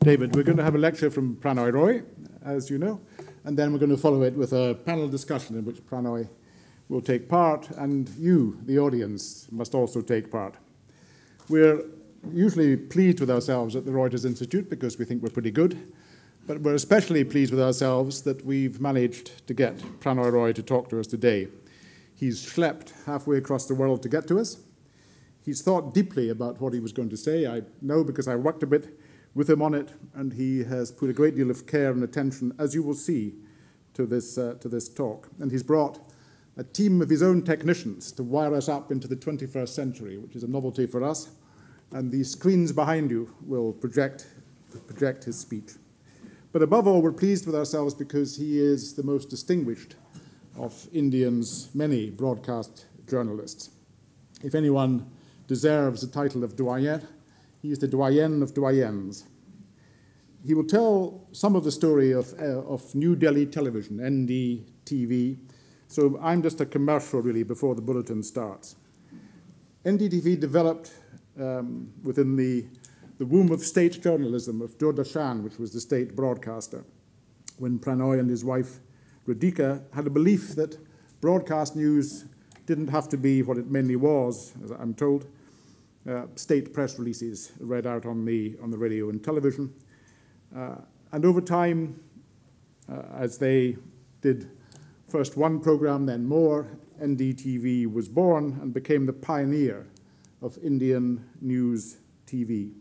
David. We're going to have a lecture from Prannoy Roy, as you know, and then we're going to follow it with a panel discussion in which Prannoy will take part, and you, the audience, must also take part. We're usually pleased with ourselves at the Reuters Institute because we think we're pretty good, but we're especially pleased with ourselves that we've managed to get Prannoy Roy to talk to us today. He's schlepped halfway across the world to get to us. He's thought deeply about what he was going to say. I know because I worked a bit with him on it, and he has put a great deal of care and attention, as you will see, to this, uh, to this talk. And he's brought a team of his own technicians to wire us up into the 21st century, which is a novelty for us. And the screens behind you will project, project his speech. But above all, we're pleased with ourselves because he is the most distinguished of Indians' many broadcast journalists. If anyone deserves the title of doyen. He is the doyen of doyens. He will tell some of the story of, uh, of New Delhi television, NDTV. So I'm just a commercial, really, before the bulletin starts. NDTV developed um, within the, the womb of state journalism of Doordarshan, which was the state broadcaster, when Prannoy and his wife Radhika had a belief that broadcast news didn't have to be what it mainly was, as I'm told, uh, state press releases read out on the, on the radio and television. Uh, and over time, uh, as they did first one program, then more, NDTV was born and became the pioneer of Indian news TV.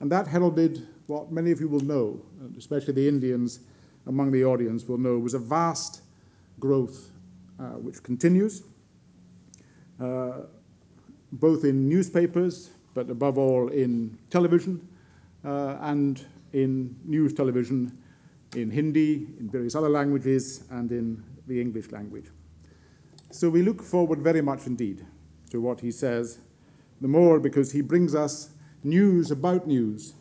And that heralded what many of you will know, especially the Indians among the audience will know, was a vast growth uh, which continues. Both in newspapers, but above all in television uh, and in news television in Hindi, in various other languages, and in the English language. So we look forward very much indeed to what he says, the more because he brings us news about news,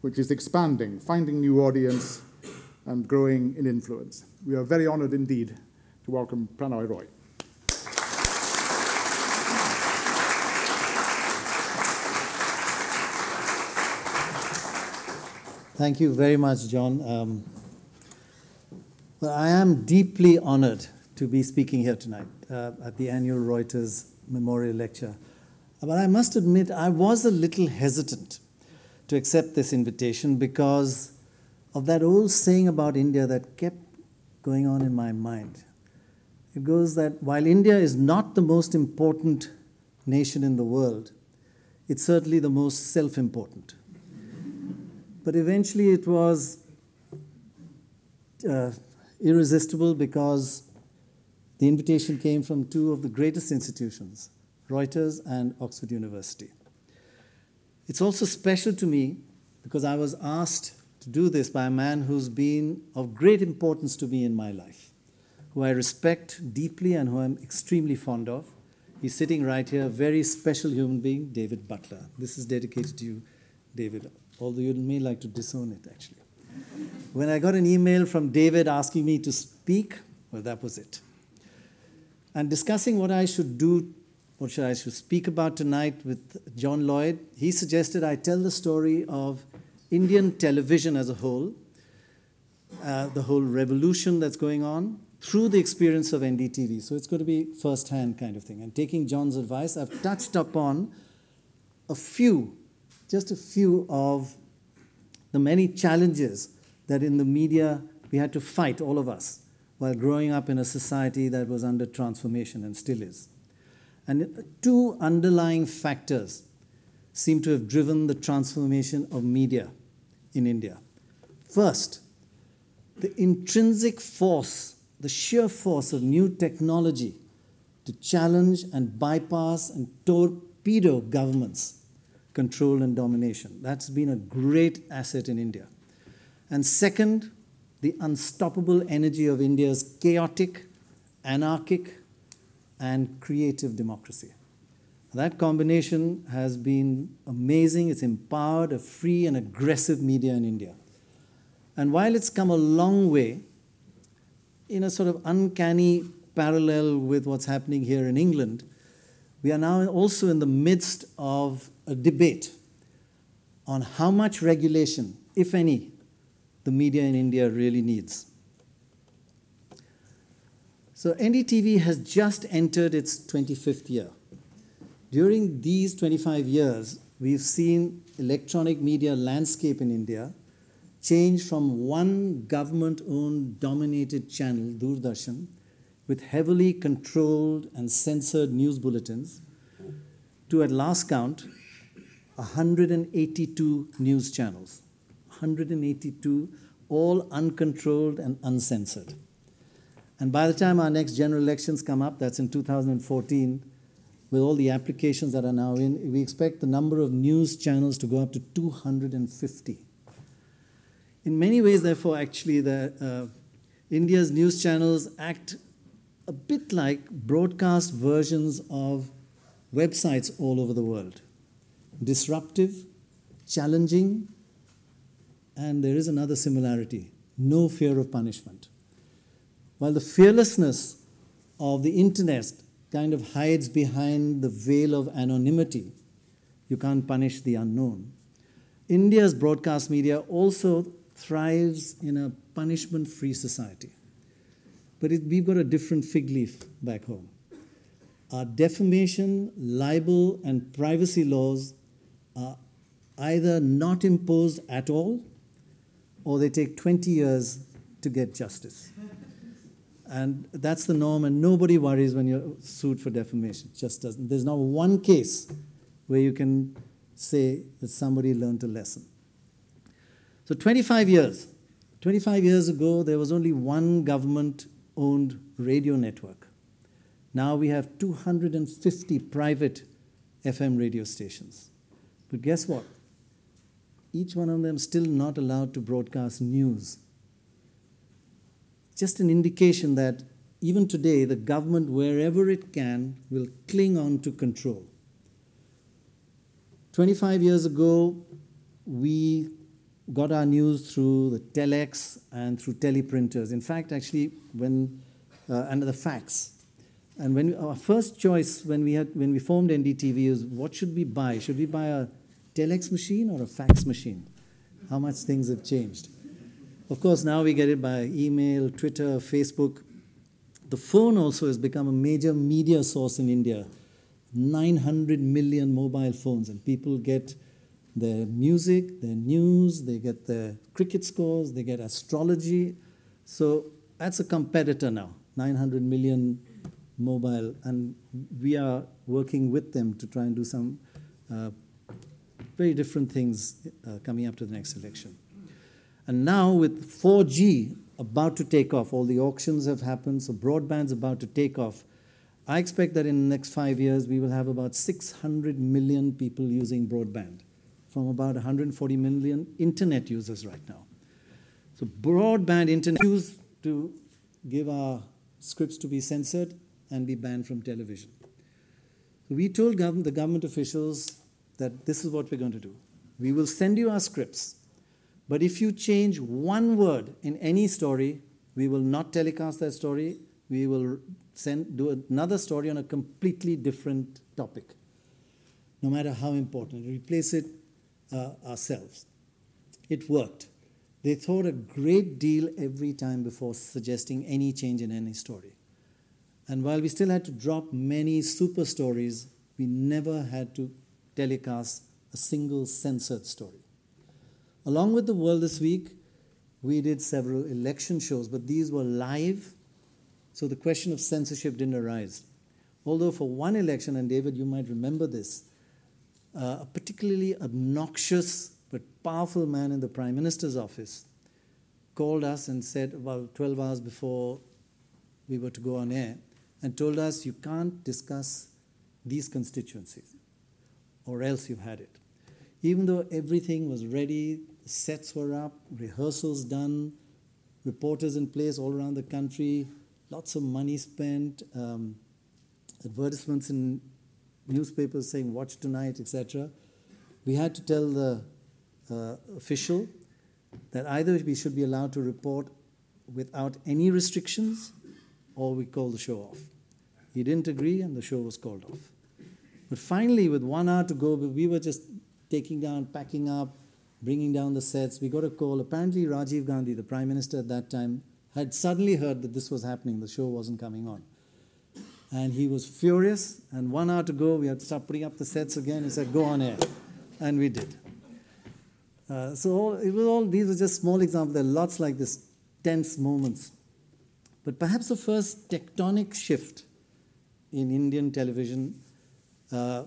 which is expanding, finding new audience, and growing in influence. We are very honored indeed to welcome Prannoy Roy. Thank you very much, John. Um, well, I am deeply honored to be speaking here tonight uh, at the annual Reuters Memorial Lecture. But I must admit, I was a little hesitant to accept this invitation because of that old saying about India that kept going on in my mind. It goes that while India is not the most important nation in the world, it's certainly the most self important. But eventually it was uh, irresistible because the invitation came from two of the greatest institutions, Reuters and Oxford University. It's also special to me because I was asked to do this by a man who's been of great importance to me in my life, who I respect deeply and who I'm extremely fond of. He's sitting right here, a very special human being, David Butler. This is dedicated to you, David although you may like to disown it actually. When I got an email from David asking me to speak, well, that was it. And discussing what I should do, what should I should speak about tonight with John Lloyd, he suggested I tell the story of Indian television as a whole, uh, the whole revolution that's going on through the experience of NDTV. So it's going to be first-hand kind of thing. And taking John's advice, I've touched upon a few just a few of the many challenges that in the media we had to fight, all of us, while growing up in a society that was under transformation and still is. And two underlying factors seem to have driven the transformation of media in India. First, the intrinsic force, the sheer force of new technology to challenge and bypass and torpedo governments control and domination. That's been a great asset in India. And second, the unstoppable energy of India's chaotic, anarchic, and creative democracy. That combination has been amazing. It's empowered a free and aggressive media in India. And while it's come a long way, in a sort of uncanny parallel with what's happening here in England, we are now also in the midst of a debate on how much regulation, if any, the media in India really needs. So, NDTV has just entered its 25th year. During these 25 years, we've seen electronic media landscape in India change from one government-owned dominated channel, Doordarshan, with heavily controlled and censored news bulletins, to at last count 182 news channels. 182, all uncontrolled and uncensored. And by the time our next general elections come up, that's in 2014, with all the applications that are now in, we expect the number of news channels to go up to 250. In many ways, therefore, actually, the, uh, India's news channels act a bit like broadcast versions of websites all over the world. Disruptive, challenging, and there is another similarity no fear of punishment. While the fearlessness of the internet kind of hides behind the veil of anonymity, you can't punish the unknown. India's broadcast media also thrives in a punishment free society. But it, we've got a different fig leaf back home. Our defamation, libel, and privacy laws are either not imposed at all or they take 20 years to get justice. And that's the norm, and nobody worries when you're sued for defamation. It just doesn't. There's not one case where you can say that somebody learned a lesson. So 25 years. 25 years ago, there was only one government owned radio network. Now we have 250 private FM radio stations. But guess what? Each one of them still not allowed to broadcast news just an indication that even today, the government, wherever it can, will cling on to control. 25 years ago, we got our news through the telex and through teleprinters. In fact, actually, when uh, and the fax. And when our first choice when we had when we formed NDTV is what should we buy? Should we buy a telex machine or a fax machine? How much things have changed. Of course, now we get it by email, Twitter, Facebook. The phone also has become a major media source in India. 900 million mobile phones, and people get their music, their news, they get their cricket scores, they get astrology. So that's a competitor now 900 million mobile, and we are working with them to try and do some uh, very different things uh, coming up to the next election. And now, with 4G about to take off, all the auctions have happened, so broadband's about to take off. I expect that in the next five years, we will have about 600 million people using broadband from about 140 million internet users right now. So, broadband internet used to give our scripts to be censored and be banned from television. We told government, the government officials that this is what we're going to do. We will send you our scripts but if you change one word in any story, we will not telecast that story. We will send, do another story on a completely different topic, no matter how important. Replace it uh, ourselves. It worked. They thought a great deal every time before suggesting any change in any story. And while we still had to drop many super stories, we never had to telecast a single censored story. Along with the World This Week, we did several election shows, but these were live, so the question of censorship didn't arise. Although, for one election, and David, you might remember this, uh, a particularly obnoxious but powerful man in the Prime Minister's office called us and said, about 12 hours before we were to go on air, and told us, You can't discuss these constituencies, or else you've had it. Even though everything was ready, sets were up, rehearsals done, reporters in place all around the country, lots of money spent, um, advertisements in newspapers saying watch tonight, etc. We had to tell the uh, official that either we should be allowed to report without any restrictions or we call the show off. He didn't agree and the show was called off. But finally, with one hour to go, we were just taking down, packing up, bringing down the sets. We got a call. Apparently, Rajiv Gandhi, the prime minister at that time, had suddenly heard that this was happening. The show wasn't coming on. And he was furious. And one hour to go, we had to start putting up the sets again. He said, Go on air. And we did. Uh, so all, it was all, these were just small examples. There are lots like this, tense moments. But perhaps the first tectonic shift in Indian television uh,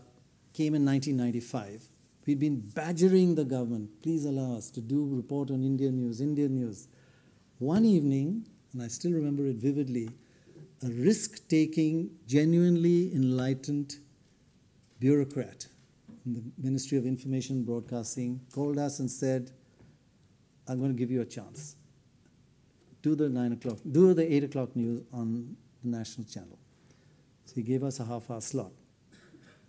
came in 1995. We'd been badgering the government, please allow us to do report on Indian news, Indian news. One evening, and I still remember it vividly, a risk taking, genuinely enlightened bureaucrat in the Ministry of Information and Broadcasting called us and said, I'm going to give you a chance. Do the nine o'clock, do the eight o'clock news on the national channel. So he gave us a half hour slot.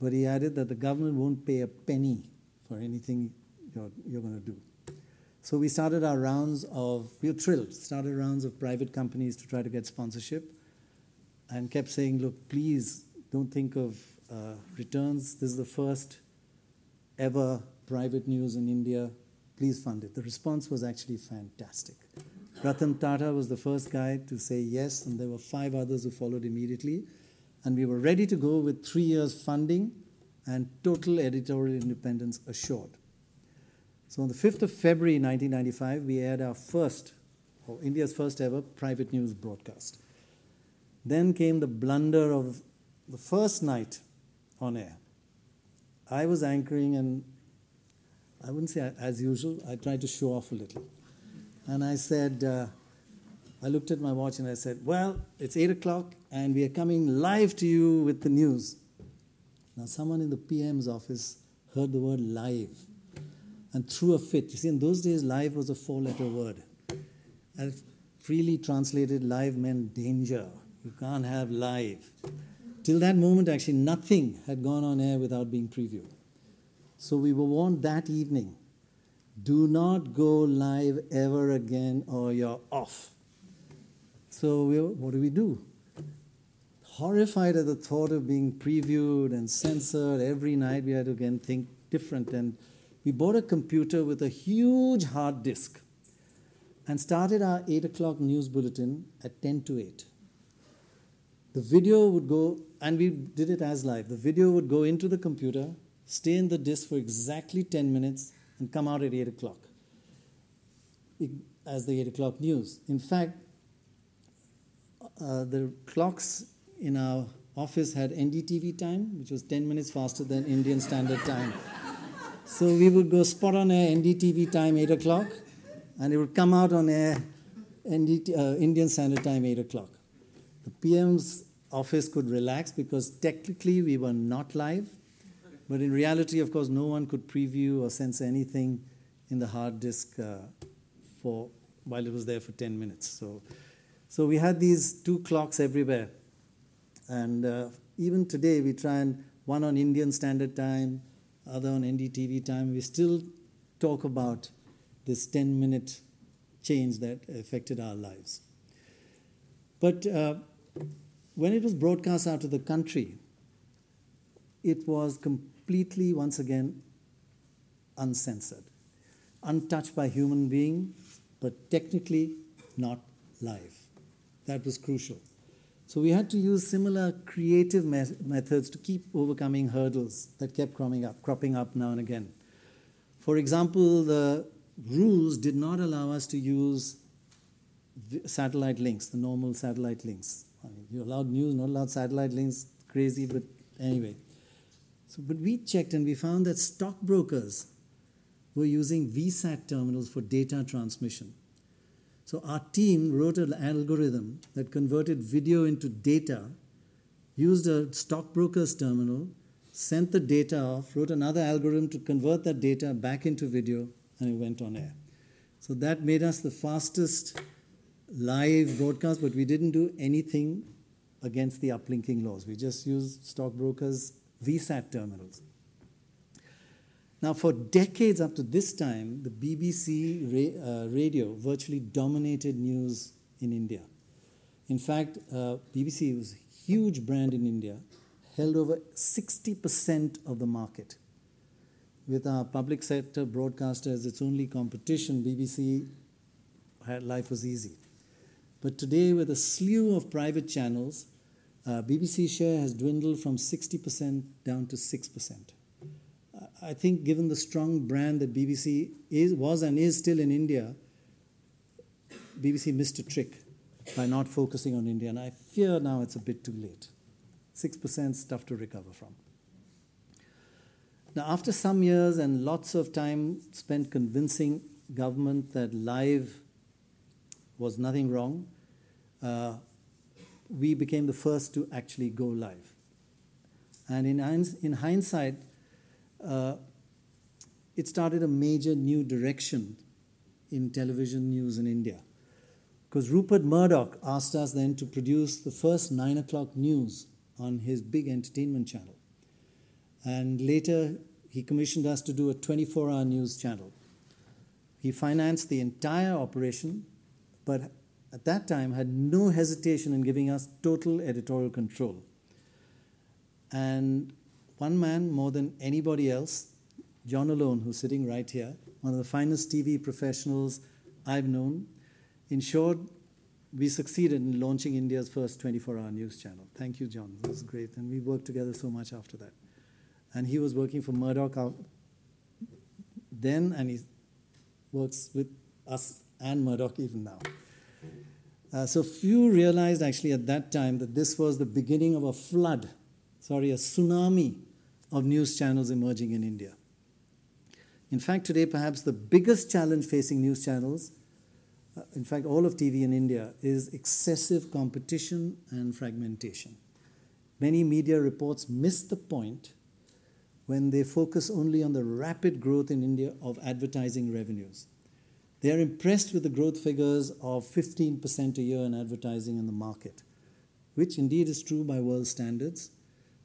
But he added that the government won't pay a penny for anything you're, you're going to do. So we started our rounds of, we were thrilled, started rounds of private companies to try to get sponsorship and kept saying, look, please don't think of uh, returns. This is the first ever private news in India. Please fund it. The response was actually fantastic. Ratan Tata was the first guy to say yes, and there were five others who followed immediately. And we were ready to go with three years funding and total editorial independence assured. So on the 5th of February 1995, we aired our first, or India's first ever, private news broadcast. Then came the blunder of the first night on air. I was anchoring, and I wouldn't say as usual, I tried to show off a little. And I said, uh, I looked at my watch and I said, Well, it's 8 o'clock and we are coming live to you with the news. Now, someone in the PM's office heard the word live and threw a fit. You see, in those days, live was a four letter word. And freely translated, live meant danger. You can't have live. Till that moment, actually, nothing had gone on air without being previewed. So we were warned that evening do not go live ever again or you're off. So we, what do we do? Horrified at the thought of being previewed and censored every night, we had to again think different. And we bought a computer with a huge hard disk and started our 8 o'clock news bulletin at 10 to 8. The video would go, and we did it as live. The video would go into the computer, stay in the disk for exactly 10 minutes, and come out at 8 o'clock as the 8 o'clock news. In fact, uh, the clocks in our office had NDTV time, which was 10 minutes faster than Indian Standard Time. so we would go spot on air NDTV time, 8 o'clock, and it would come out on air NDT, uh, Indian Standard Time, 8 o'clock. The PM's office could relax because technically we were not live, but in reality, of course, no one could preview or sense anything in the hard disk uh, for while it was there for 10 minutes. So so we had these two clocks everywhere. And uh, even today, we try and one on Indian Standard Time, other on NDTV time. We still talk about this 10 minute change that affected our lives. But uh, when it was broadcast out to the country, it was completely, once again, uncensored, untouched by human being, but technically not live. That was crucial. So we had to use similar creative me- methods to keep overcoming hurdles that kept cropping up, cropping up now and again. For example, the rules did not allow us to use satellite links, the normal satellite links. I mean, you allowed news, not allowed satellite links, crazy, but anyway. So, but we checked and we found that stockbrokers were using VSAT terminals for data transmission. So our team wrote an algorithm that converted video into data, used a stockbroker's terminal, sent the data off, wrote another algorithm to convert that data back into video, and it went on air. So that made us the fastest live broadcast, but we didn't do anything against the uplinking laws. We just used stockbrokers' VSAT terminals. Now, for decades up to this time, the BBC ra- uh, radio virtually dominated news in India. In fact, uh, BBC was a huge brand in India, held over 60% of the market. with our public sector broadcaster as its only competition, BBC had, life was easy. But today, with a slew of private channels, uh, BBC share has dwindled from 60% down to 6%. I think, given the strong brand that BBC is, was and is still in India, BBC missed a trick by not focusing on India, and I fear now it's a bit too late. 6% stuff to recover from. Now, after some years and lots of time spent convincing government that live was nothing wrong, uh, we became the first to actually go live. And in, in hindsight, uh, it started a major new direction in television news in India. Because Rupert Murdoch asked us then to produce the first 9 o'clock news on his big entertainment channel. And later, he commissioned us to do a 24 hour news channel. He financed the entire operation, but at that time had no hesitation in giving us total editorial control. And one man, more than anybody else, John Alone, who's sitting right here, one of the finest TV professionals I've known, ensured we succeeded in launching India's first 24 hour news channel. Thank you, John. It was great. And we worked together so much after that. And he was working for Murdoch then, and he works with us and Murdoch even now. Uh, so few realized actually at that time that this was the beginning of a flood, sorry, a tsunami of news channels emerging in India. In fact, today, perhaps the biggest challenge facing news channels, uh, in fact, all of TV in India, is excessive competition and fragmentation. Many media reports miss the point when they focus only on the rapid growth in India of advertising revenues. They are impressed with the growth figures of 15% a year in advertising in the market, which indeed is true by world standards.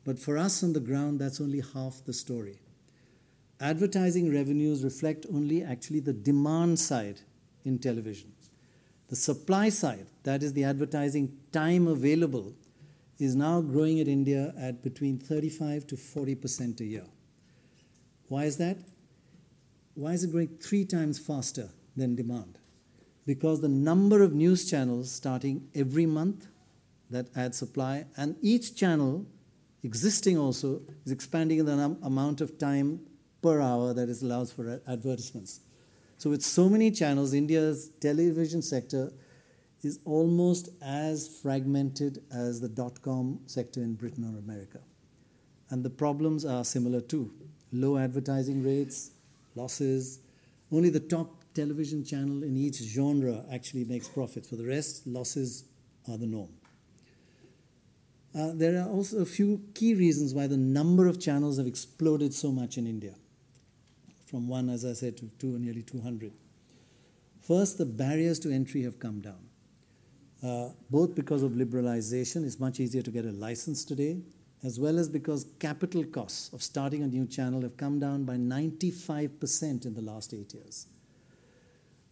But for us on the ground, that's only half the story. Advertising revenues reflect only actually the demand side in television. The supply side, that is the advertising time available, is now growing in India at between 35 to 40% a year. Why is that? Why is it growing three times faster than demand? Because the number of news channels starting every month that add supply, and each channel existing also is expanding in the amount of time per hour that is allows for advertisements. So, with so many channels, India's television sector is almost as fragmented as the dot com sector in Britain or America. And the problems are similar too low advertising rates, losses. Only the top television channel in each genre actually makes profit. For the rest, losses are the norm. Uh, there are also a few key reasons why the number of channels have exploded so much in India, from one, as I said, to two, nearly 200. First, the barriers to entry have come down. Uh, both because of liberalization, it's much easier to get a license today, as well as because capital costs of starting a new channel have come down by 95% in the last eight years.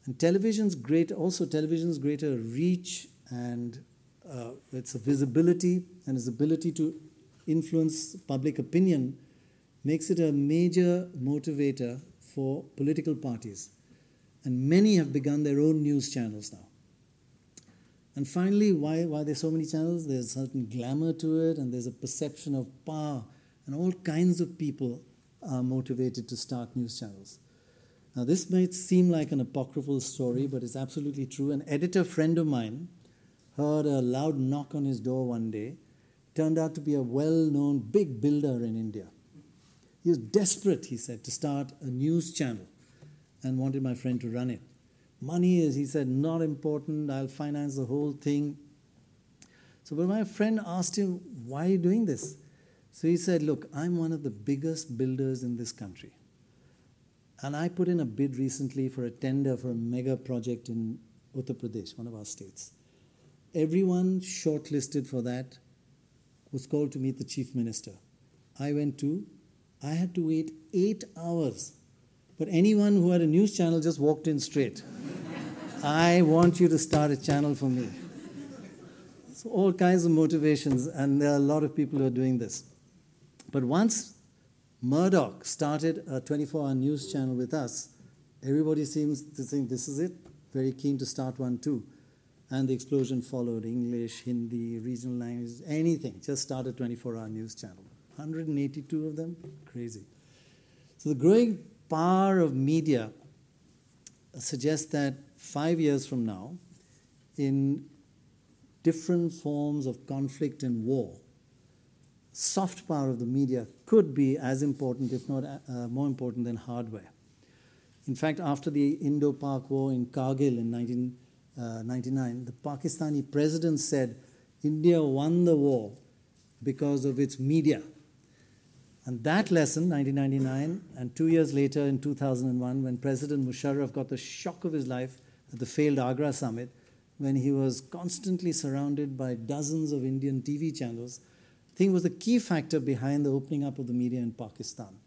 And television's great, also television's greater reach and uh, its visibility and its ability to influence public opinion makes it a major motivator for political parties. And many have begun their own news channels now. And finally, why, why there's so many channels? There's a certain glamour to it, and there's a perception of power, and all kinds of people are motivated to start news channels. Now, this might seem like an apocryphal story, but it's absolutely true. An editor friend of mine heard a loud knock on his door one day. Turned out to be a well known big builder in India. He was desperate, he said, to start a news channel and wanted my friend to run it. Money is, he said, not important. I'll finance the whole thing. So, but my friend asked him, Why are you doing this? So he said, Look, I'm one of the biggest builders in this country. And I put in a bid recently for a tender for a mega project in Uttar Pradesh, one of our states. Everyone shortlisted for that was called to meet the chief minister. I went to, I had to wait eight hours. But anyone who had a news channel just walked in straight. I want you to start a channel for me. So, all kinds of motivations, and there are a lot of people who are doing this. But once Murdoch started a 24 hour news channel with us, everybody seems to think this is it. Very keen to start one too. And the explosion followed English, Hindi, regional languages, anything. Just start a 24 hour news channel. 182 of them? Crazy. So the growing power of media suggests that five years from now, in different forms of conflict and war, soft power of the media could be as important, if not uh, more important, than hardware. In fact, after the Indo Pak War in Kargil in 1999, uh, the Pakistani president said India won the war because of its media. And that lesson, 1999, and two years later in 2001, when President Musharraf got the shock of his life at the failed Agra summit, when he was constantly surrounded by dozens of Indian TV channels, I think was the key factor behind the opening up of the media in Pakistan.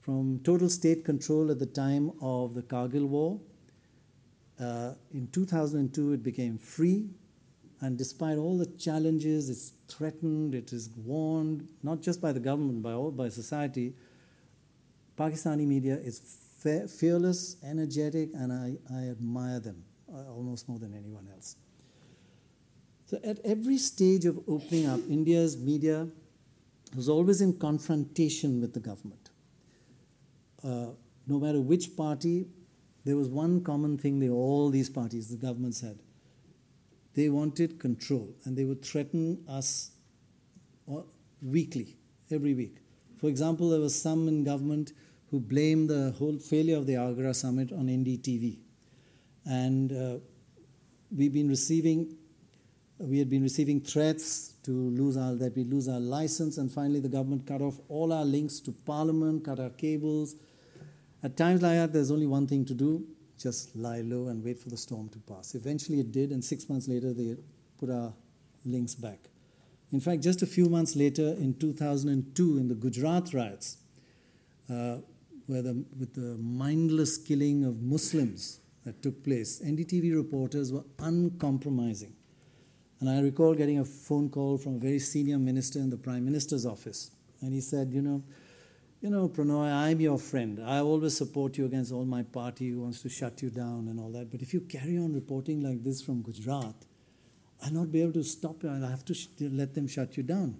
From total state control at the time of the Kargil War, uh, in 2002 it became free, and despite all the challenges, it's threatened, it is warned, not just by the government, by all by society. Pakistani media is fe- fearless, energetic, and I, I admire them uh, almost more than anyone else. So, at every stage of opening up, India's media was always in confrontation with the government. Uh, no matter which party, there was one common thing they all these parties, the governments had. They wanted control, and they would threaten us uh, weekly, every week. For example, there was some in government who blamed the whole failure of the Agra summit on NDTV. And uh, we've been receiving we had been receiving threats to lose our, that we lose our license, and finally the government cut off all our links to Parliament, cut our cables. At times like that, there's only one thing to do just lie low and wait for the storm to pass. Eventually it did, and six months later, they put our links back. In fact, just a few months later, in 2002, in the Gujarat riots, uh, where the, with the mindless killing of Muslims that took place, NDTV reporters were uncompromising and I recall getting a phone call from a very senior minister in the Prime Minister's office. And he said, You know, you know, Prannoy, I'm your friend. I always support you against all my party who wants to shut you down and all that. But if you carry on reporting like this from Gujarat, I'll not be able to stop you. I'll have to sh- let them shut you down.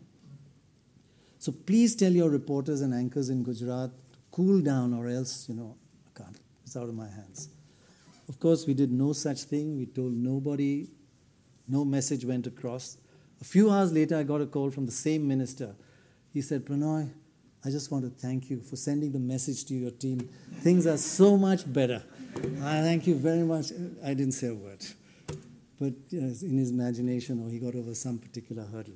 So please tell your reporters and anchors in Gujarat to cool down, or else, you know, I can't. It's out of my hands. Of course, we did no such thing. We told nobody no message went across. A few hours later, I got a call from the same minister. He said, Prannoy, I just want to thank you for sending the message to your team. Things are so much better. I thank you very much. I didn't say a word. But in his imagination, or he got over some particular hurdle.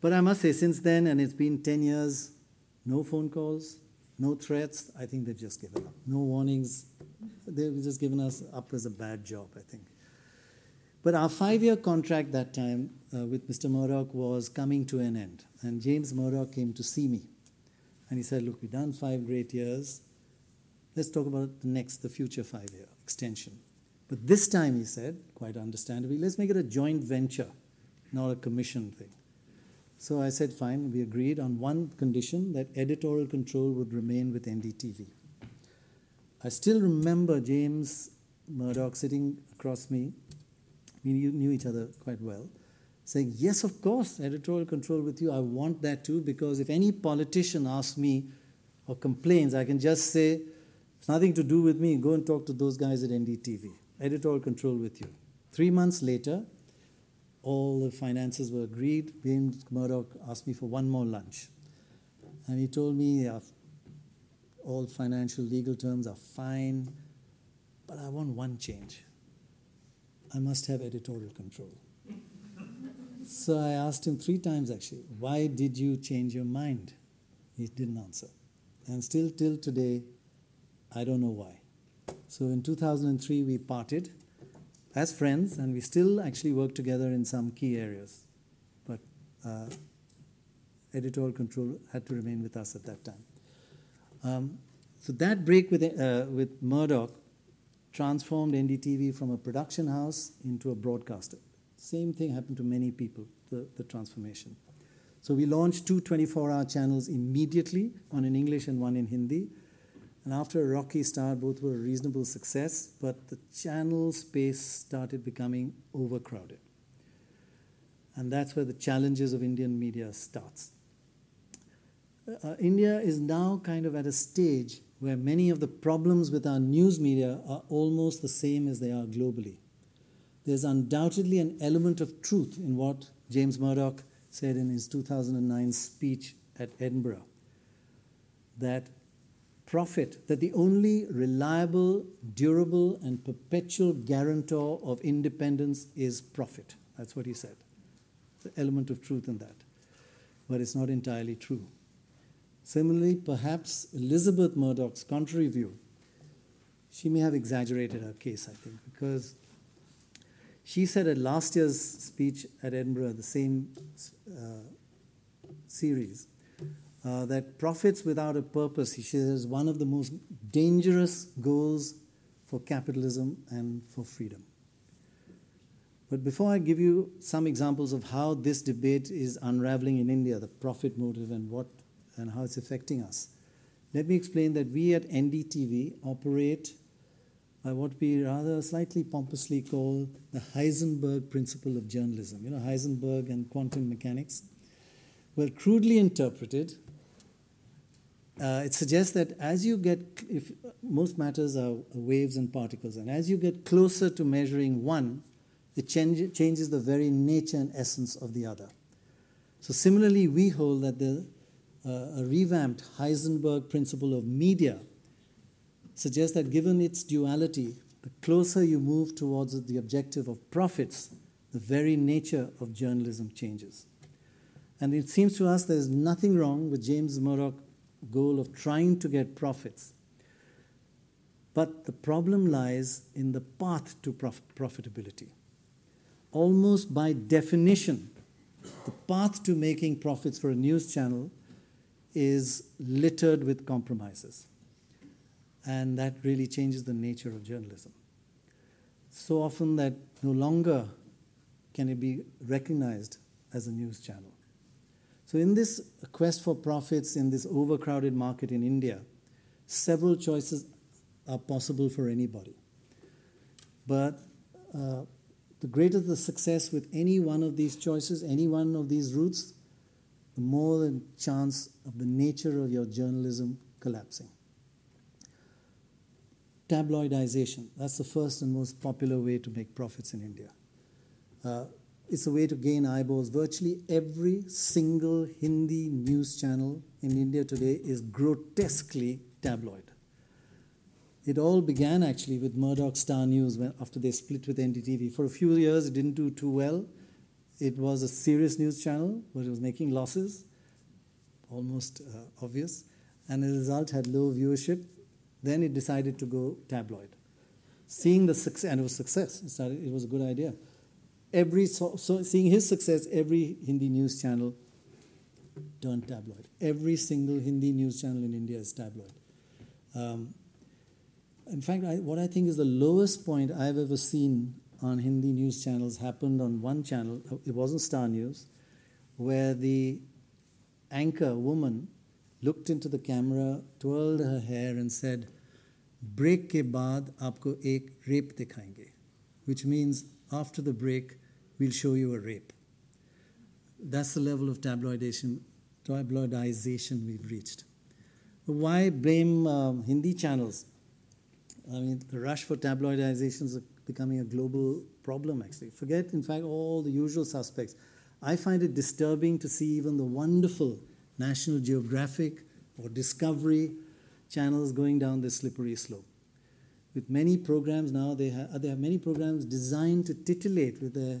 But I must say, since then, and it's been 10 years, no phone calls, no threats. I think they've just given up. No warnings. They've just given us up as a bad job, I think. But our five year contract that time uh, with Mr. Murdoch was coming to an end. And James Murdoch came to see me. And he said, Look, we've done five great years. Let's talk about the next, the future five year extension. But this time, he said, quite understandably, let's make it a joint venture, not a commission thing. So I said, fine, we agreed on one condition that editorial control would remain with NDTV. I still remember James Murdoch sitting across me we knew each other quite well, saying, Yes, of course, editorial control with you. I want that too, because if any politician asks me or complains, I can just say, It's nothing to do with me. Go and talk to those guys at NDTV. Editorial control with you. Three months later, all the finances were agreed. James Murdoch asked me for one more lunch. And he told me, all financial legal terms are fine, but I want one change. I must have editorial control. so I asked him three times actually, why did you change your mind? He didn't answer. And still till today, I don't know why. So in 2003, we parted as friends, and we still actually work together in some key areas. But uh, editorial control had to remain with us at that time. Um, so that break with, uh, with Murdoch transformed NDTV from a production house into a broadcaster. Same thing happened to many people, the, the transformation. So we launched two 24 hour channels immediately, one in English and one in Hindi. And after a rocky start, both were a reasonable success, but the channel space started becoming overcrowded. And that's where the challenges of Indian media starts. Uh, India is now kind of at a stage where many of the problems with our news media are almost the same as they are globally. There's undoubtedly an element of truth in what James Murdoch said in his 2009 speech at Edinburgh that profit, that the only reliable, durable, and perpetual guarantor of independence is profit. That's what he said. The element of truth in that. But it's not entirely true. Similarly, perhaps Elizabeth Murdoch's contrary view, she may have exaggerated her case, I think, because she said at last year's speech at Edinburgh, the same uh, series, uh, that profits without a purpose, she says, is one of the most dangerous goals for capitalism and for freedom. But before I give you some examples of how this debate is unraveling in India, the profit motive and what and how it's affecting us. Let me explain that we at NDTV operate by what we rather slightly pompously call the Heisenberg principle of journalism. You know, Heisenberg and quantum mechanics. Well, crudely interpreted, uh, it suggests that as you get, if most matters are waves and particles, and as you get closer to measuring one, it change, changes the very nature and essence of the other. So, similarly, we hold that the uh, a revamped Heisenberg principle of media suggests that given its duality, the closer you move towards the objective of profits, the very nature of journalism changes. And it seems to us there's nothing wrong with James Murdoch's goal of trying to get profits. But the problem lies in the path to prof- profitability. Almost by definition, the path to making profits for a news channel is littered with compromises. And that really changes the nature of journalism. So often that no longer can it be recognized as a news channel. So, in this quest for profits in this overcrowded market in India, several choices are possible for anybody. But uh, the greater the success with any one of these choices, any one of these routes, the more the chance of the nature of your journalism collapsing. Tabloidization, that's the first and most popular way to make profits in India. Uh, it's a way to gain eyeballs. Virtually every single Hindi news channel in India today is grotesquely tabloid. It all began actually with Murdoch Star News when, after they split with NDTV. For a few years, it didn't do too well. It was a serious news channel, but it was making losses, almost uh, obvious, and as a result had low viewership. Then it decided to go tabloid. Seeing the success, and it was success, it, started, it was a good idea. Every, so, so seeing his success, every Hindi news channel turned tabloid. Every single Hindi news channel in India is tabloid. Um, in fact, I, what I think is the lowest point I've ever seen on Hindi news channels happened on one channel, it wasn't Star News, where the anchor woman looked into the camera, twirled her hair, and said, Break ke baad aapko ek rape dikhayenge, which means after the break, we'll show you a rape. That's the level of tabloidization, tabloidization we've reached. Why blame um, Hindi channels? I mean, the rush for tabloidization is becoming a global problem, actually. Forget, in fact, all the usual suspects. I find it disturbing to see even the wonderful National Geographic or Discovery channels going down this slippery slope. With many programs now, they have, they have many programs designed to titillate with their,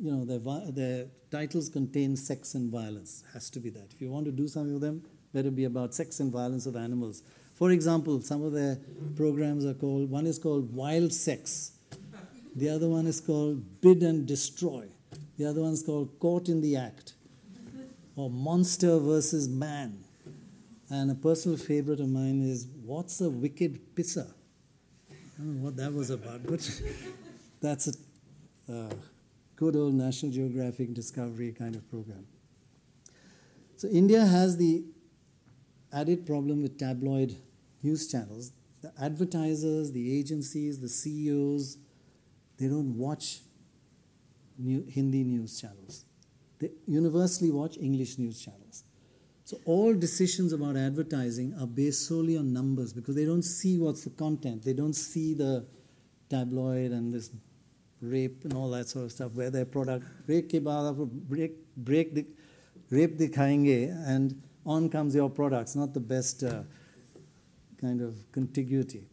you know, their, their titles contain sex and violence. Has to be that. If you want to do something with them, better be about sex and violence of animals. For example, some of their programs are called, one is called Wild Sex, the other one is called Bid and Destroy, the other one is called Caught in the Act, or Monster versus Man. And a personal favorite of mine is What's a Wicked Pisser? I don't know what that was about, but that's a uh, good old National Geographic Discovery kind of program. So India has the added problem with tabloid news channels. The advertisers, the agencies, the CEOs, they don't watch new Hindi news channels. They universally watch English news channels. So all decisions about advertising are based solely on numbers because they don't see what's the content. They don't see the tabloid and this rape and all that sort of stuff where their product break ke break break the rape dikhayenge and on comes your products not the best uh, kind of contiguity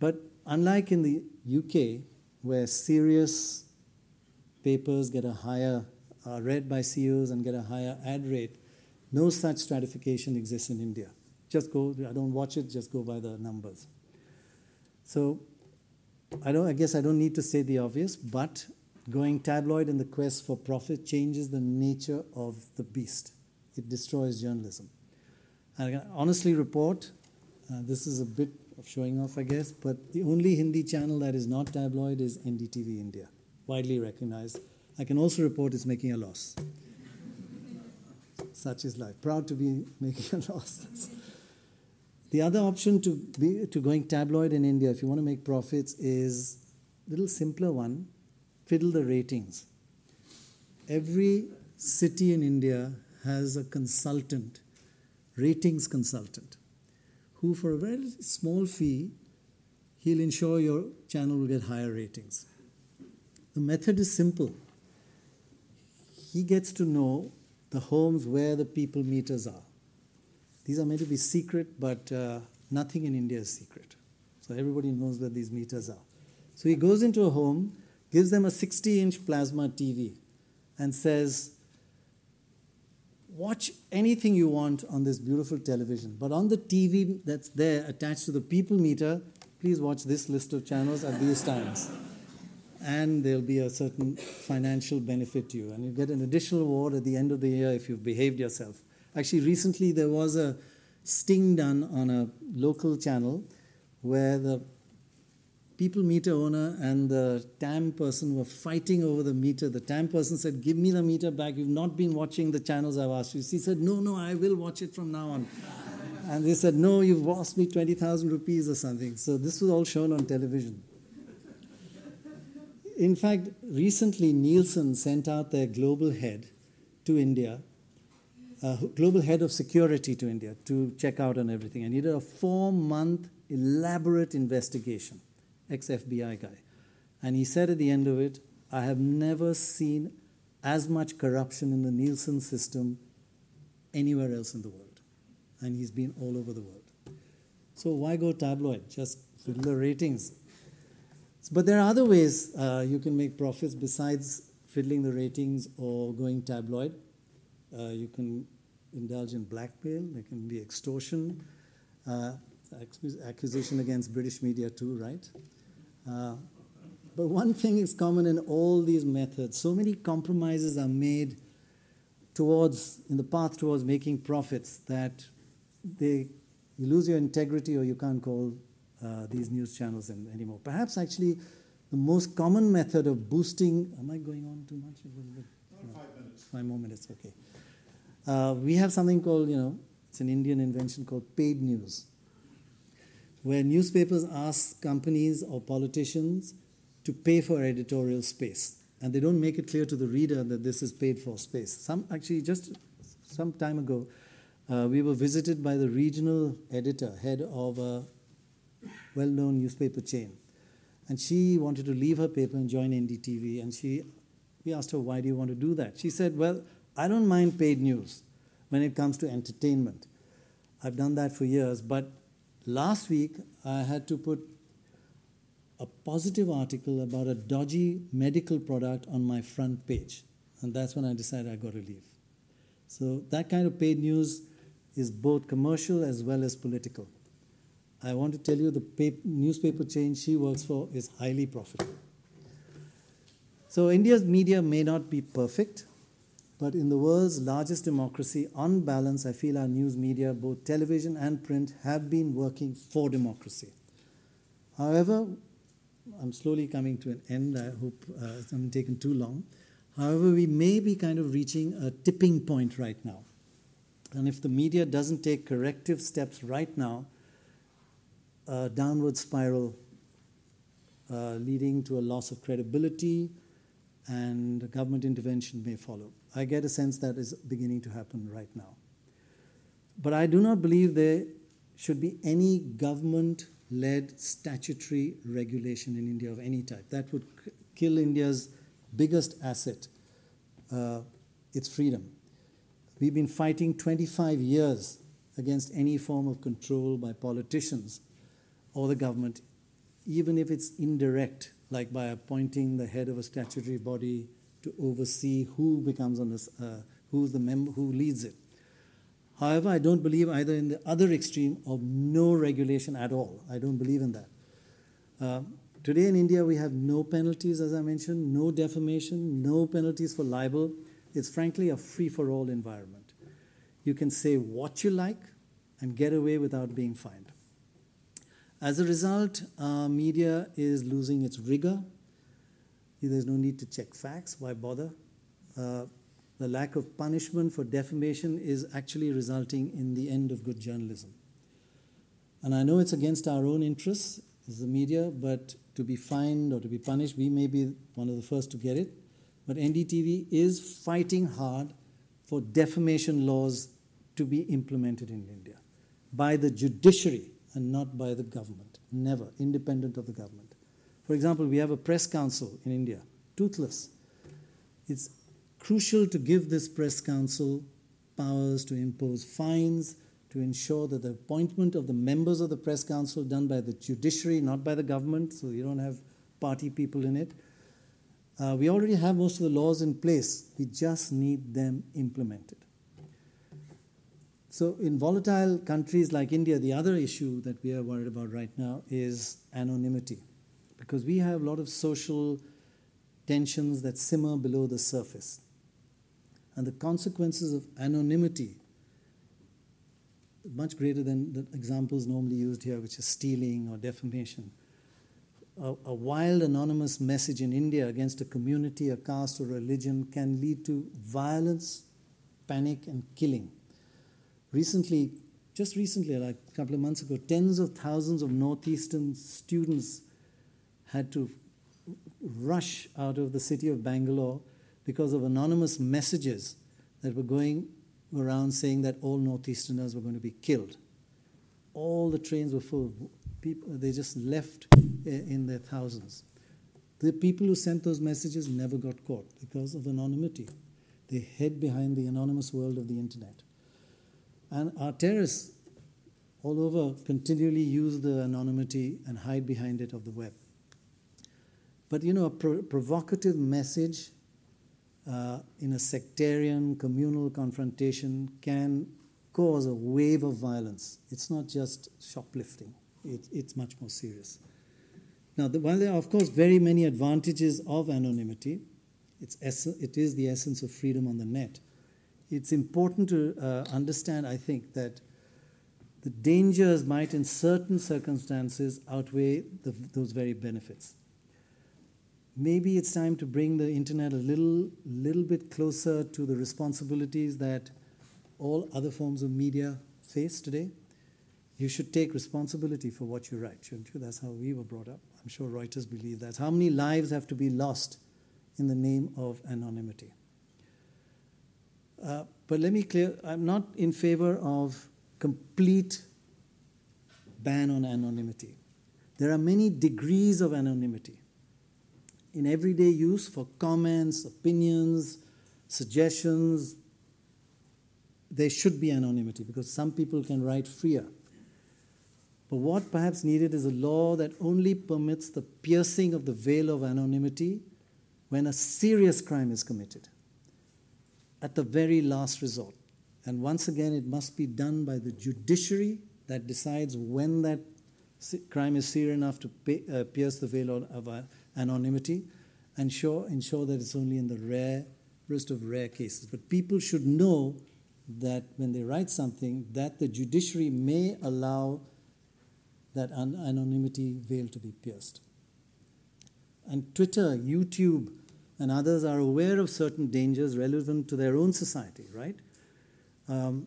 but unlike in the UK where serious papers get a higher are read by CEOs and get a higher ad rate no such stratification exists in India. Just go, I don't watch it, just go by the numbers. So I, don't, I guess I don't need to say the obvious, but going tabloid in the quest for profit changes the nature of the beast. It destroys journalism. And I can honestly report, uh, this is a bit of showing off, I guess, but the only Hindi channel that is not tabloid is NDTV India, widely recognized. I can also report it's making a loss such is life. Proud to be making a loss. the other option to be to going tabloid in India, if you want to make profits, is a little simpler one: fiddle the ratings. Every city in India has a consultant, ratings consultant, who for a very small fee, he'll ensure your channel will get higher ratings. The method is simple. He gets to know the homes where the people meters are. These are meant to be secret, but uh, nothing in India is secret. So everybody knows where these meters are. So he goes into a home, gives them a 60 inch plasma TV, and says, Watch anything you want on this beautiful television. But on the TV that's there attached to the people meter, please watch this list of channels at these times and there'll be a certain financial benefit to you. And you get an additional award at the end of the year if you've behaved yourself. Actually, recently there was a sting done on a local channel where the people meter owner and the TAM person were fighting over the meter. The TAM person said, Give me the meter back. You've not been watching the channels I've asked you. He said, No, no, I will watch it from now on. and they said, No, you've lost me 20,000 rupees or something. So this was all shown on television in fact, recently Nielsen sent out their global head to India, uh, global head of security to India to check out on everything. And he did a four month elaborate investigation, ex FBI guy. And he said at the end of it, I have never seen as much corruption in the Nielsen system anywhere else in the world. And he's been all over the world. So why go tabloid? Just the ratings. But there are other ways uh, you can make profits besides fiddling the ratings or going tabloid. Uh, you can indulge in blackmail, there can be extortion, uh, accusation against British media too, right? Uh, but one thing is common in all these methods. So many compromises are made towards, in the path towards making profits that they, you lose your integrity or you can't call uh, these news channels in, anymore. Perhaps actually the most common method of boosting. Am I going on too much? No, five minutes. Five more minutes. Okay. Uh, we have something called you know it's an Indian invention called paid news, where newspapers ask companies or politicians to pay for editorial space, and they don't make it clear to the reader that this is paid for space. Some actually just some time ago. Uh, we were visited by the regional editor, head of a well known newspaper chain. And she wanted to leave her paper and join NDTV. And she, we asked her, why do you want to do that? She said, well, I don't mind paid news when it comes to entertainment. I've done that for years. But last week, I had to put a positive article about a dodgy medical product on my front page. And that's when I decided I got to leave. So that kind of paid news is both commercial as well as political. I want to tell you the paper, newspaper chain she works for is highly profitable. So India's media may not be perfect, but in the world's largest democracy, on balance, I feel our news media, both television and print, have been working for democracy. However, I'm slowly coming to an end. I hope uh, it's not taken too long. However, we may be kind of reaching a tipping point right now. And if the media doesn't take corrective steps right now, a downward spiral uh, leading to a loss of credibility and government intervention may follow. I get a sense that is beginning to happen right now. But I do not believe there should be any government led statutory regulation in India of any type. That would kill India's biggest asset, uh, its freedom. We've been fighting 25 years against any form of control by politicians or the government, even if it's indirect, like by appointing the head of a statutory body to oversee who becomes on this, uh, who's the member who leads it. However, I don't believe either in the other extreme of no regulation at all. I don't believe in that. Uh, today in India, we have no penalties, as I mentioned, no defamation, no penalties for libel. It's frankly a free for all environment. You can say what you like and get away without being fined. As a result, uh, media is losing its rigor. There's no need to check facts. Why bother? Uh, the lack of punishment for defamation is actually resulting in the end of good journalism. And I know it's against our own interests as the media, but to be fined or to be punished, we may be one of the first to get it. But NDTV is fighting hard for defamation laws to be implemented in India by the judiciary and not by the government, never, independent of the government. For example, we have a press council in India, toothless. It's crucial to give this press council powers to impose fines, to ensure that the appointment of the members of the press council done by the judiciary, not by the government, so you don't have party people in it. Uh, we already have most of the laws in place. We just need them implemented. So, in volatile countries like India, the other issue that we are worried about right now is anonymity. Because we have a lot of social tensions that simmer below the surface and the consequences of anonymity much greater than the examples normally used here, which is stealing or defamation. A, a, wild anonymous message in India against a community, a caste, or religion can lead to violence, panic, and killing. Recently, just recently, like a couple of months ago, tens of thousands of Northeastern students had to rush out of the city of Bangalore because of anonymous messages that were going around saying that all Northeasterners were going to be killed. All the trains were full. People, they just left eh, in their thousands. The people who sent those messages never got caught because of anonymity. They hid behind the anonymous world of the internet. And our terrorists all over continually use the anonymity and hide behind it of the web. But you know, a pro- provocative message uh, in a sectarian, communal confrontation can cause a wave of violence. It's not just shoplifting, it, it's much more serious. Now, the, while there are, of course, very many advantages of anonymity, it's it is the essence of freedom on the net. It's important to uh, understand, I think, that the dangers might, in certain circumstances, outweigh the, those very benefits maybe it's time to bring the internet a little, little bit closer to the responsibilities that all other forms of media face today. You should take responsibility for what you write, shouldn't you? That's how we were brought up. I'm sure Reuters believe that. How many lives have to be lost in the name of anonymity? Uh, but let me clear, I'm not in favor of complete ban on anonymity. There are many degrees of anonymity in everyday use for comments, opinions, suggestions, there should be anonymity because some people can write freer. But what perhaps needed is a law that only permits the piercing of the veil of anonymity when a serious crime is committed, at the very last resort. And once again, it must be done by the judiciary that decides when that crime is serious enough to pay, uh, pierce the veil of, of anonymity and sure, ensure that it's only in the rarest of rare cases. But people should know that when they write something, that the judiciary may allow that an- anonymity veil to be pierced. And Twitter, YouTube, and others are aware of certain dangers relevant to their own society, right? Um,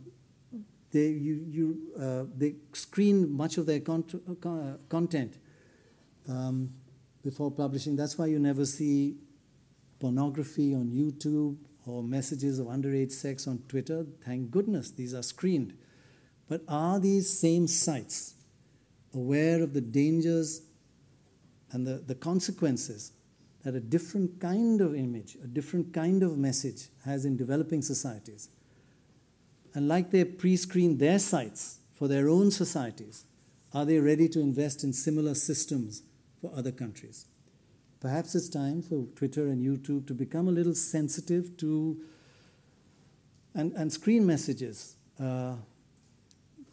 they, you, you, uh, they screen much of their uh, content um, before publishing. That's why you never see pornography on YouTube or messages of underage sex on Twitter. Thank goodness these are screened. But are these same sites aware of the dangers and the, the consequences that a different kind of image, a different kind of message has in developing societies? And like they pre screen their sites for their own societies, are they ready to invest in similar systems for other countries? Perhaps it's time for Twitter and YouTube to become a little sensitive to and, and screen messages uh,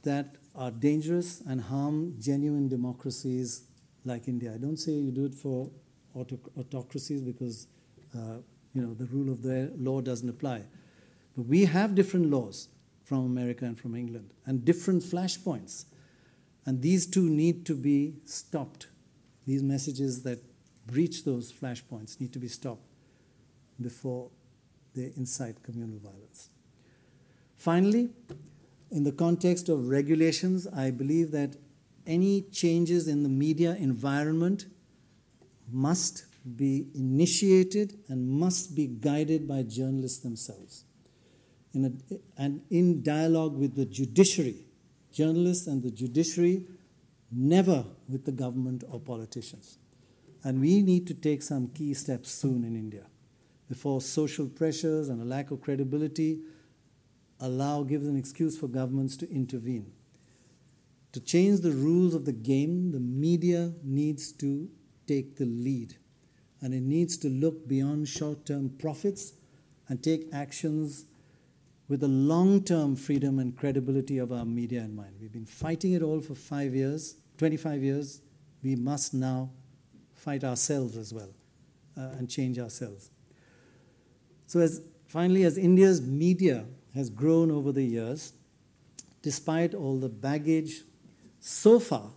that are dangerous and harm genuine democracies like India. I don't say you do it for autocracies because uh, you know the rule of the law doesn't apply. But we have different laws from America and from England, and different flashpoints. And these two need to be stopped. These messages that breach those flashpoints need to be stopped before they incite communal violence. Finally, in the context of regulations, I believe that any changes in the media environment must be initiated and must be guided by journalists themselves in a, and in dialogue with the judiciary, journalists and the judiciary, never with the government or politicians. And we need to take some key steps soon in India before social pressures and a lack of credibility allow, gives an excuse for governments to intervene. To change the rules of the game, the media needs to take the lead. And it needs to look beyond short term profits and take actions with the long term freedom and credibility of our media in mind. We've been fighting it all for five years, 25 years. We must now fight ourselves as well uh, and change ourselves. So, as finally, as India's media has grown over the years, despite all the baggage, so far,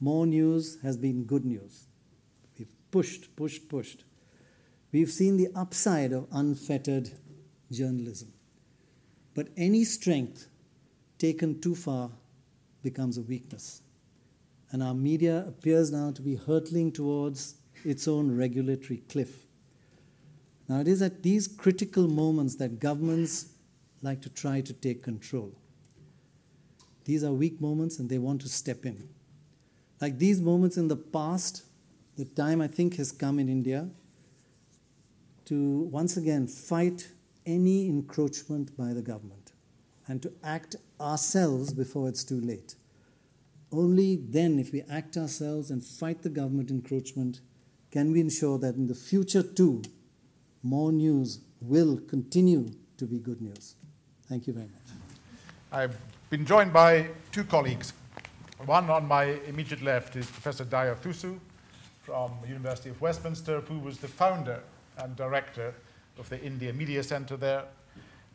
more news has been good news. We've pushed, pushed, pushed. We've seen the upside of unfettered journalism. But any strength taken too far becomes a weakness. And our media appears now to be hurtling towards its own regulatory cliff. Now, it is at these critical moments that governments like to try to take control. These are weak moments and they want to step in. Like these moments in the past, the time I think has come in India to once again fight any encroachment by the government and to act ourselves before it's too late. Only then, if we act ourselves and fight the government encroachment, can we ensure that in the future too, more news will continue to be good news. Thank you very much. I've been joined by two colleagues. One on my immediate left is Professor Daya Thussu from the University of Westminster, who was the founder and director of the India Media Center there.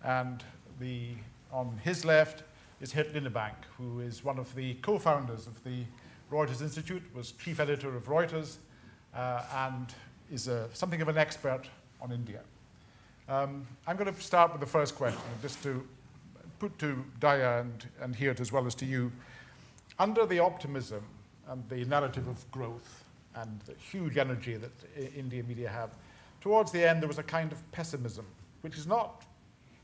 And the, on his left is Geert Linnebank, who is one of the co-founders of the Reuters Institute, was chief editor of Reuters, uh, and is a, something of an expert on India. Um, I'm going to start with the first question, just to put to Daya and, and Geert as well as to you. Under the optimism and the narrative of growth and the huge energy that India media have, towards the end, there was a kind of pessimism, which is not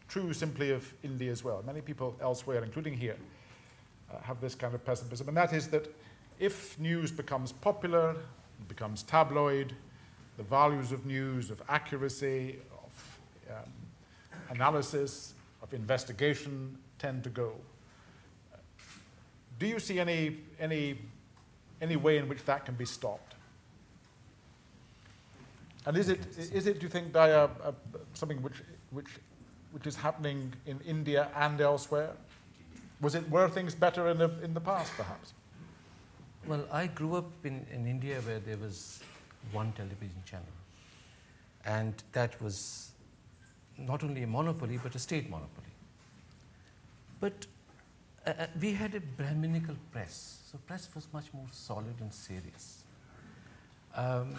true simply of India as well. Many people elsewhere, including here, uh, have this kind of pessimism, and that is that if news becomes popular, becomes tabloid, the values of news, of accuracy, of um, analysis, of investigation tend to go. Do you see any, any, any way in which that can be stopped? And is it, is it do you think, uh, something which, which, which is happening in India and elsewhere? Was it, were things better in the, in the past, perhaps? Well, I grew up in, in India where there was one television channel. And that was not only a monopoly, but a state monopoly. But uh, uh we had a Brahminical press, so press was much more solid and serious. Um,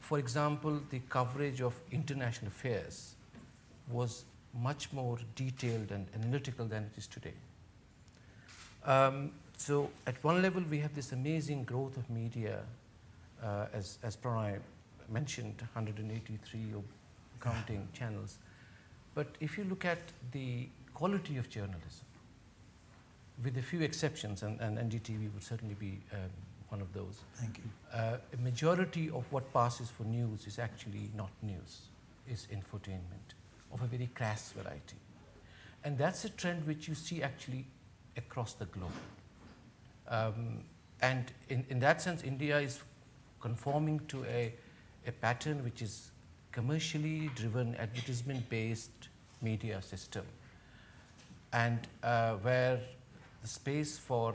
for example, the coverage of international affairs was much more detailed and analytical than it is today. Um, so at one level, we have this amazing growth of media, uh, as, as Prannoy mentioned, 183 or counting channels. But if you look at the quality of journalism, with a few exceptions, and, and NDTV would certainly be um, one of those, Thank you. uh, a majority of what passes for news is actually not news, is infotainment of a very crass variety. And that's a trend which you see actually across the globe. Um, and in, in that sense, India is conforming to a, a pattern which is commercially driven, advertisement based media system, and uh, where the space for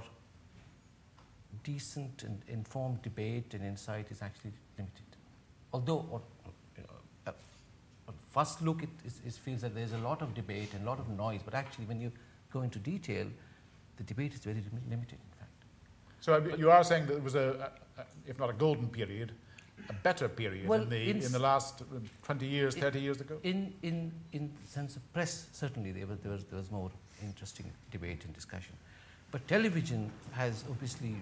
decent and informed debate and insight is actually limited. Although, on, you know, uh, on first look, it is, it feels that there's a lot of debate and a lot of noise, but actually, when you go into detail, the debate is very limited, in fact. So you are saying that it was a, a, a if not a golden period, a better period Well, in, the, in in the last uh, 20 years, in- 30 years ago? In, in, in the sense of press, certainly there was, there, was, there was more interesting debate and discussion. But television has obviously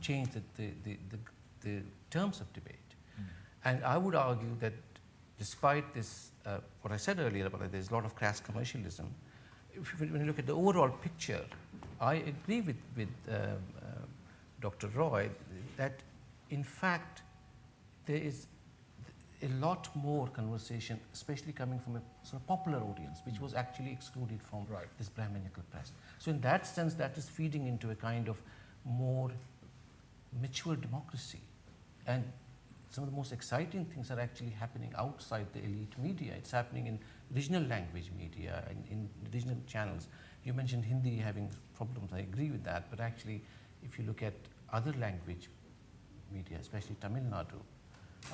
changed the, the, the, the, the terms of debate. And I would argue that despite this, uh, what I said earlier about it, there's a lot of crass commercialism, if when you look at the overall picture, I agree with, with um, uh, Dr. Roy that in fact there is a lot more conversation, especially coming from a sort of popular audience, which was actually excluded from Right. this Brahminical press. So in that sense, that is feeding into a kind of more mature democracy. And some of the most exciting things are actually happening outside the elite media. It's happening in regional language media and in regional channels. You mentioned Hindi having problems, I agree with that, but actually, if you look at other language media, especially Tamil Nadu,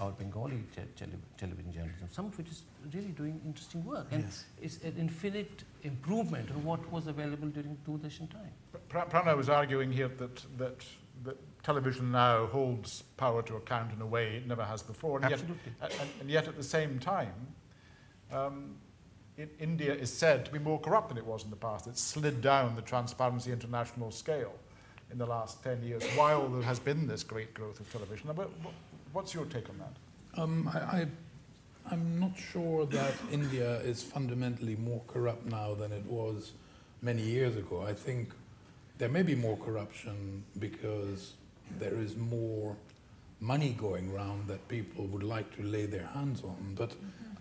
or Bengali te- tele- television journalism, some of it is really doing interesting work. And Yes. it's an infinite improvement on what was available during Doordarshan time. Pra- Prana was arguing here that, that, that television now holds power to account in a way it never has before. And yet, and, and yet at the same time, um, in, India is said to be more corrupt than it was in the past. It's slid down the Transparency International scale in the last 10 years, while there has been this great growth of television. Now, what's your take on that? Um, I, I, I'm not sure that India is fundamentally more corrupt now than it was many years ago. I think there may be more corruption because there is more money going around that people would like to lay their hands on. But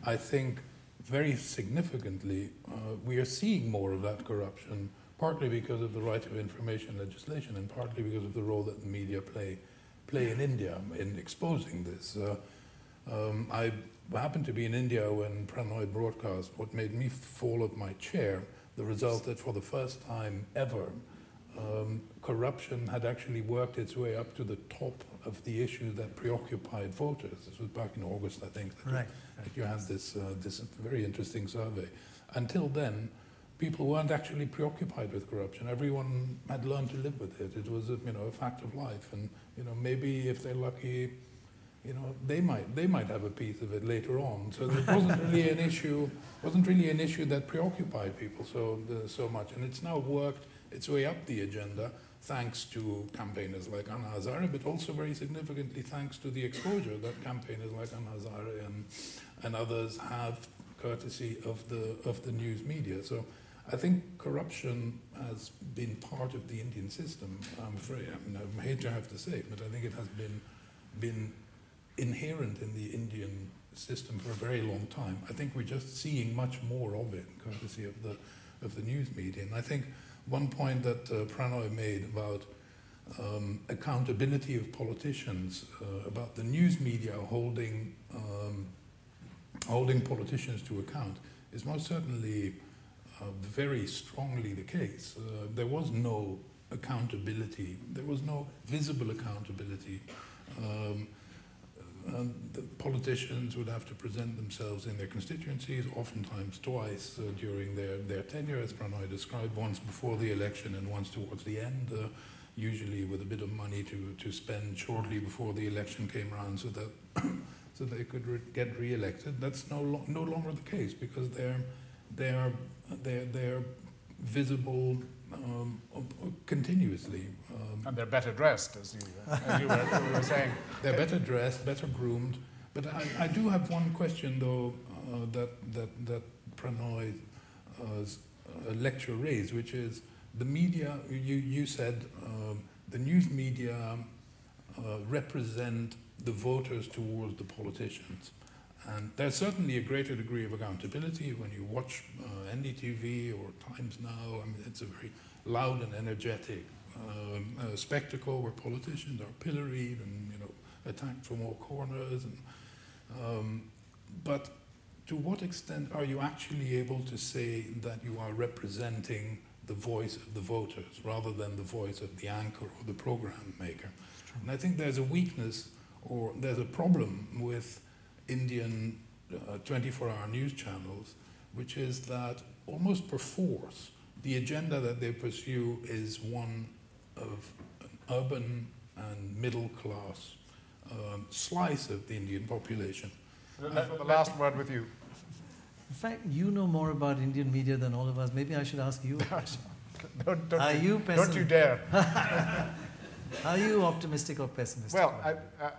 I think very significantly, uh, we are seeing more of that corruption, partly because of the right of information legislation and partly because of the role that the media play, play in India in exposing this. Uh, um, I happened to be in India when Prannoy broadcast what made me fall off my chair, the result that for the first time ever, um, corruption had actually worked its way up to the top of the issue that preoccupied voters. This was back in August, I think, that, Right. you, that you had this, uh, this very interesting survey. Until then, people weren't actually preoccupied with corruption. Everyone had learned to live with it. It was, a, you know, a fact of life. And you know, maybe if they're lucky, you know, they might they might have a piece of it later on. So it wasn't really an issue. wasn't really an issue that preoccupied people so uh, so much. And it's now worked its way up the agenda thanks to campaigners like Anna Hazare, but also very significantly thanks to the exposure that campaigners like Anna Hazare and, and others have courtesy of the of the news media. So I think corruption has been part of the Indian system. I'm afraid. I, mean, I hate to have to say it, but I think it has been been inherent in the Indian system for a very long time. I think we're just seeing much more of it, courtesy of the of the news media. And I think one point that uh, Prannoy made about um, accountability of politicians, uh, about the news media holding um, holding politicians to account, is most certainly uh, very strongly the case. Uh, there was no accountability. There was no visible accountability. Um, and the politicians would have to present themselves in their constituencies, oftentimes twice uh, during their, their tenure, as Prannoy described, once before the election and once towards the end, uh, usually with a bit of money to, to spend shortly before the election came around so that, so they could re- get re-elected. That's no, lo- no longer the case because they're, they're, they're, they're visible um, uh, continuously. Um, And they're better dressed, as you, as you were, were saying. they're better dressed, better groomed. But I, I do have one question, though, uh, that, that, that Prannoy's uh, lecture raised, which is the media, you, you said um, the news media uh, represent the voters towards the politicians. And there's certainly a greater degree of accountability when you watch uh, NDTV or Times Now. I mean, it's a very loud and energetic um, uh, spectacle where politicians are pilloried and you know attacked from all corners. And, um, but to what extent are you actually able to say that you are representing the voice of the voters rather than the voice of the anchor or the program maker? And I think there's a weakness or there's a problem with Indian 24 uh, hour news channels, which is that almost perforce, the agenda that they pursue is one of an urban and middle class um, slice of the Indian population. the last word with you. In fact, you know more about Indian media than all of us. Maybe I should ask you. don't, don't, Are you, don't you dare. Are you optimistic or pessimistic? Well, I, I,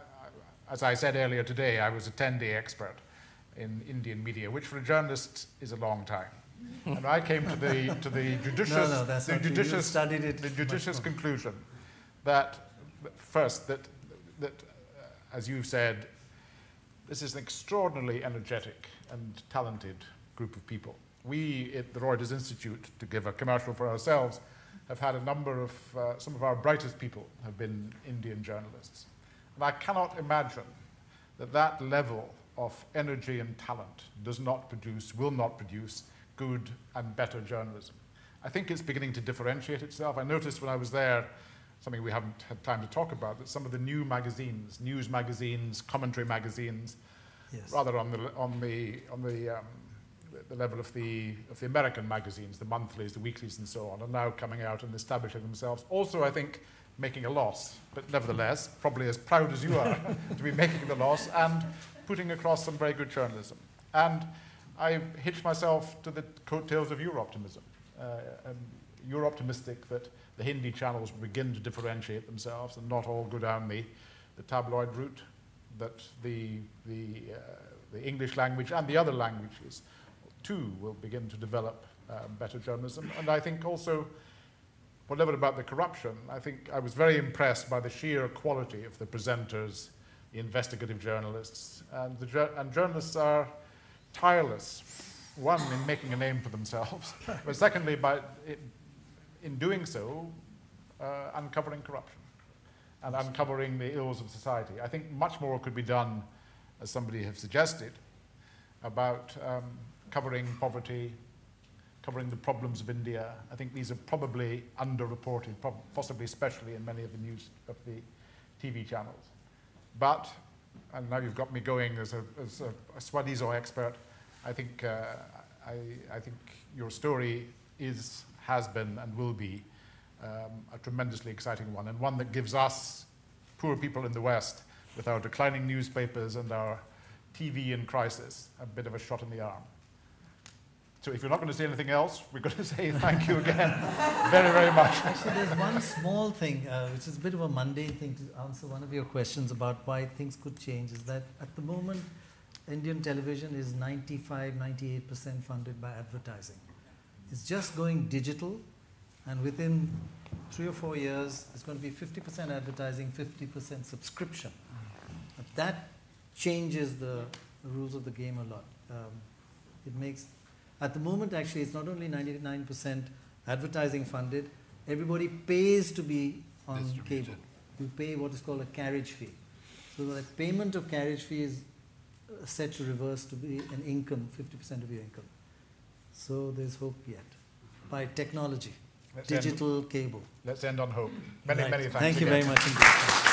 as I said earlier today, I was a 10 day expert in Indian media, which for a journalist is a long time. and I came to the, to the judicious, no, no, the judicious, studied it the judicious conclusion that, first, that, that uh, as you've said, this is an extraordinarily energetic and talented group of people. We at the Reuters Institute, to give a commercial for ourselves, have had a number of, uh, some of our brightest people have been Indian journalists. And I cannot imagine that that level of energy and talent does not produce, will not produce good and better journalism. I think it's beginning to differentiate itself. I noticed when I was there, something we haven't had time to talk about, that some of the new magazines, news magazines, commentary magazines, yes. rather on the, on the, on the, um, the level of the, of the American magazines, the monthlies, the weeklies, and so on, are now coming out and establishing themselves. Also, I think making a loss, but nevertheless, probably as proud as you are to be making the loss and putting across some very good journalism. And I hitch myself to the coattails of your optimism. Uh, and you're optimistic that the Hindi channels will begin to differentiate themselves and not all go down the, the tabloid route, that the, the, uh, the English language and the other languages too will begin to develop uh, better journalism. And I think also whatever about the corruption, I think I was very impressed by the sheer quality of the presenters, the investigative journalists, and, the, and journalists are tireless. One, in making a name for themselves, but secondly, by it, in doing so, uh, uncovering corruption and uncovering the ills of society. I think much more could be done, as somebody has suggested, about um, covering poverty, covering the problems of India. I think these are probably underreported, possibly especially in many of the news of the TV channels. But, and now you've got me going as a, as a, a Swadhiso expert, I think, uh, I, I think your story is, has been, and will be um, a tremendously exciting one, and one that gives us, poor people in the West, with our declining newspapers and our TV in crisis, a bit of a shot in the arm. So if you're not going to say anything else, we're going to say thank you again very, very much. Actually, there's one small thing, uh, which is a bit of a mundane thing to answer one of your questions about why things could change, is that at the moment, Indian television is 95, 98% funded by advertising. It's just going digital, and within three or four years, it's going to be 50% advertising, 50% subscription. But that changes the, rules of the game a lot. Um, it makes at the moment, actually, it's not only 99% advertising funded, everybody pays to be on cable. You pay what is called a carriage fee. So the payment of carriage fee is uh, set to reverse to be an income, 50% of your income. So there's hope yet by technology, let's digital end, cable. Let's end on hope. Many, right. many thanks. Thank you again. very much indeed.